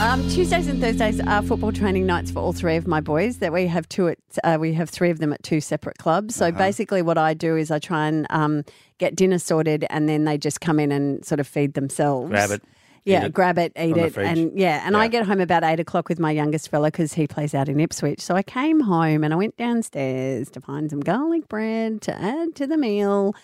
Um, Tuesdays and Thursdays are football training nights for all three of my boys. That we have two at, uh, we have three of them at two separate clubs. So basically, what I do is I try and um, get dinner sorted, and then they just come in and sort of feed themselves. Grab it, Yeah, it grab it, eat it, and yeah, and I get home about eight o'clock with my youngest fella because he plays out in Ipswich. So I came home and I went downstairs to find some garlic bread to add to the meal.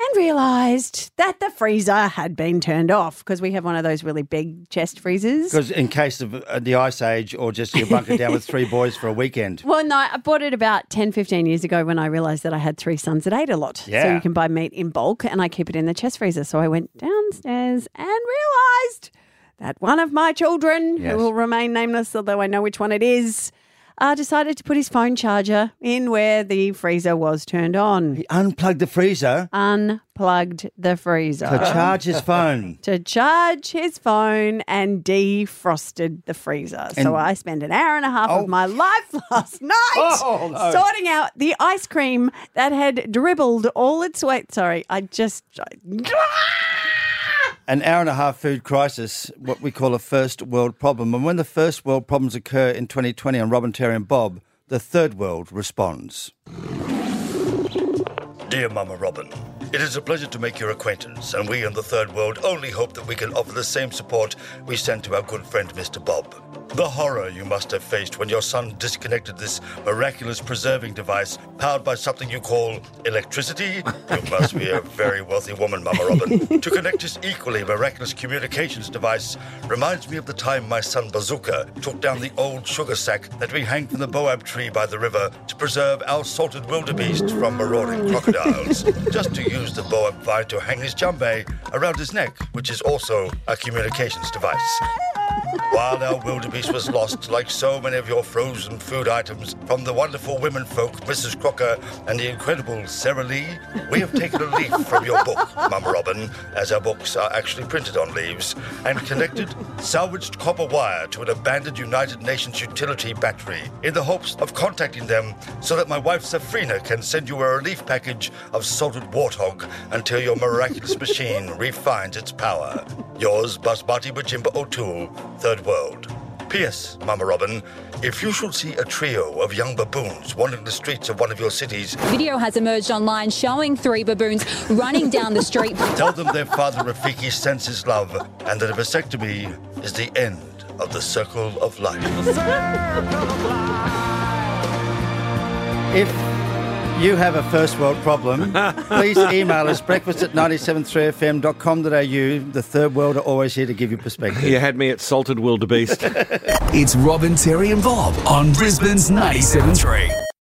And realised that the freezer had been turned off because we have one of those really big chest freezers. Because in case of uh, the ice age or just you're bunkered down with three boys for a weekend. Well, no, I bought it about 10, 15 years ago when I realised that I had three sons that ate a lot. Yeah. So you can buy meat in bulk and I keep it in the chest freezer. So I went downstairs and realised that one of my children, Yes. who will remain nameless, although I know which one it is, uh, decided to put his phone charger in where the freezer was turned on. He unplugged the freezer Unplugged the freezer. to charge his phone. to charge his phone and defrosted the freezer. so I spent an hour and a half Oh. of my life last night Oh, no. sorting out the ice cream that had dribbled all its weight. Sorry, I just. An hour and a half food crisis, what we call a first world problem. And when the first world problems occur in 2020 on Robin, Terry, and Bob, the third world responds. Dear Mama Robin, it is a pleasure to make your acquaintance, and we in the Third World only hope that we can offer the same support we sent to our good friend Mr. Bob. The horror you must have faced when your son disconnected this miraculous preserving device powered by something you call electricity. You must be a very wealthy woman, Mama Robin. to connect this equally miraculous communications device reminds me of the time my son Bazooka took down the old sugar sack that we hang from the boab tree by the river to preserve our salted wildebeest from marauding crocodiles. Just to use the boab vine to hang his djembe around his neck, which is also a communications device. While our wildebeest was lost, like so many of your frozen food items, from the wonderful women folk, Mrs. Crocker, and the incredible Sara Lee, we have taken a leaf from your book, Mum Robin, as our books are actually printed on leaves, and connected salvaged copper wire to an abandoned United Nations utility battery in the hopes of contacting them so that my wife Safrina can send you a relief package of salted warthog until your miraculous machine refines its power. Yours, Basmati Bajimba O'Toole, Third World. P.S. Mama Robin, if you should see a trio of young baboons wandering the streets of one of your cities, Video has emerged online showing three baboons running down the street. tell them their father Rafiki sends his love and that a vasectomy is the end of the circle of life. If you have a first world problem, please email us breakfast at 973fm.com.au. The third world are always here to give you perspective. You had me at salted wildebeest. It's Robin, Terry, and Bob on Brisbane's 97.3.